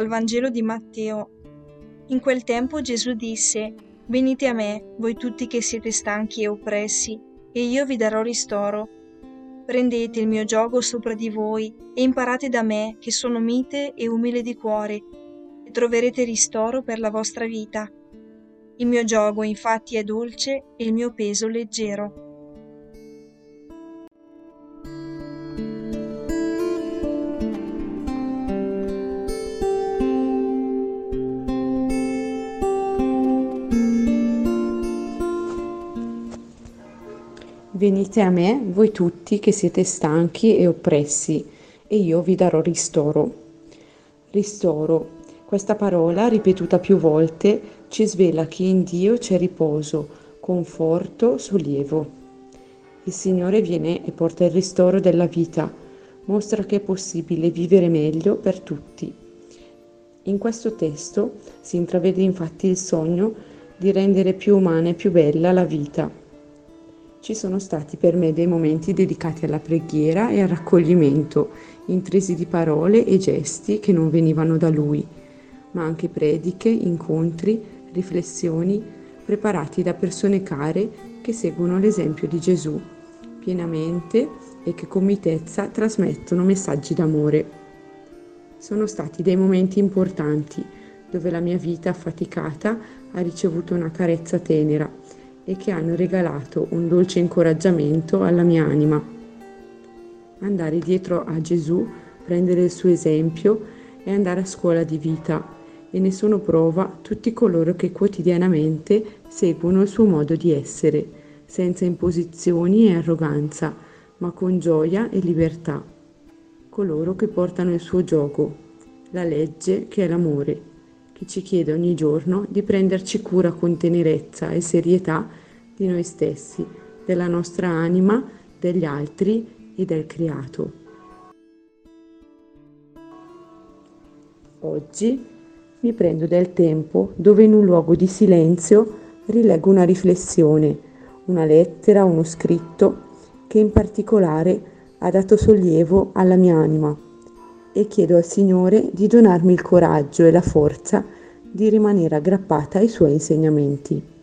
dal Vangelo di Matteo. In quel tempo Gesù disse, Venite a me, voi tutti che siete stanchi e oppressi, e io vi darò ristoro. Prendete il mio gioco sopra di voi e imparate da me, che sono mite e umile di cuore, e troverete ristoro per la vostra vita. Il mio gioco infatti è dolce e il mio peso leggero. Venite a me, voi tutti che siete stanchi e oppressi, e io vi darò ristoro. Ristoro. Questa parola, ripetuta più volte, ci svela che in Dio c'è riposo, conforto, sollievo. Il Signore viene e porta il ristoro della vita, mostra che è possibile vivere meglio per tutti. In questo testo si intravede infatti il sogno di rendere più umana e più bella la vita ci sono stati per me dei momenti dedicati alla preghiera e al raccoglimento, intrisi di parole e gesti che non venivano da lui, ma anche prediche, incontri, riflessioni preparati da persone care che seguono l'esempio di Gesù, pienamente e che con mitezza trasmettono messaggi d'amore. Sono stati dei momenti importanti dove la mia vita affaticata ha ricevuto una carezza tenera e che hanno regalato un dolce incoraggiamento alla mia anima. Andare dietro a Gesù, prendere il suo esempio e andare a scuola di vita e ne sono prova tutti coloro che quotidianamente seguono il suo modo di essere, senza imposizioni e arroganza, ma con gioia e libertà. Coloro che portano il suo gioco, la legge che è l'amore che ci chiede ogni giorno di prenderci cura con tenerezza e serietà di noi stessi, della nostra anima, degli altri e del creato. Oggi mi prendo del tempo dove in un luogo di silenzio rileggo una riflessione, una lettera, uno scritto che in particolare ha dato sollievo alla mia anima e chiedo al Signore di donarmi il coraggio e la forza di rimanere aggrappata ai suoi insegnamenti.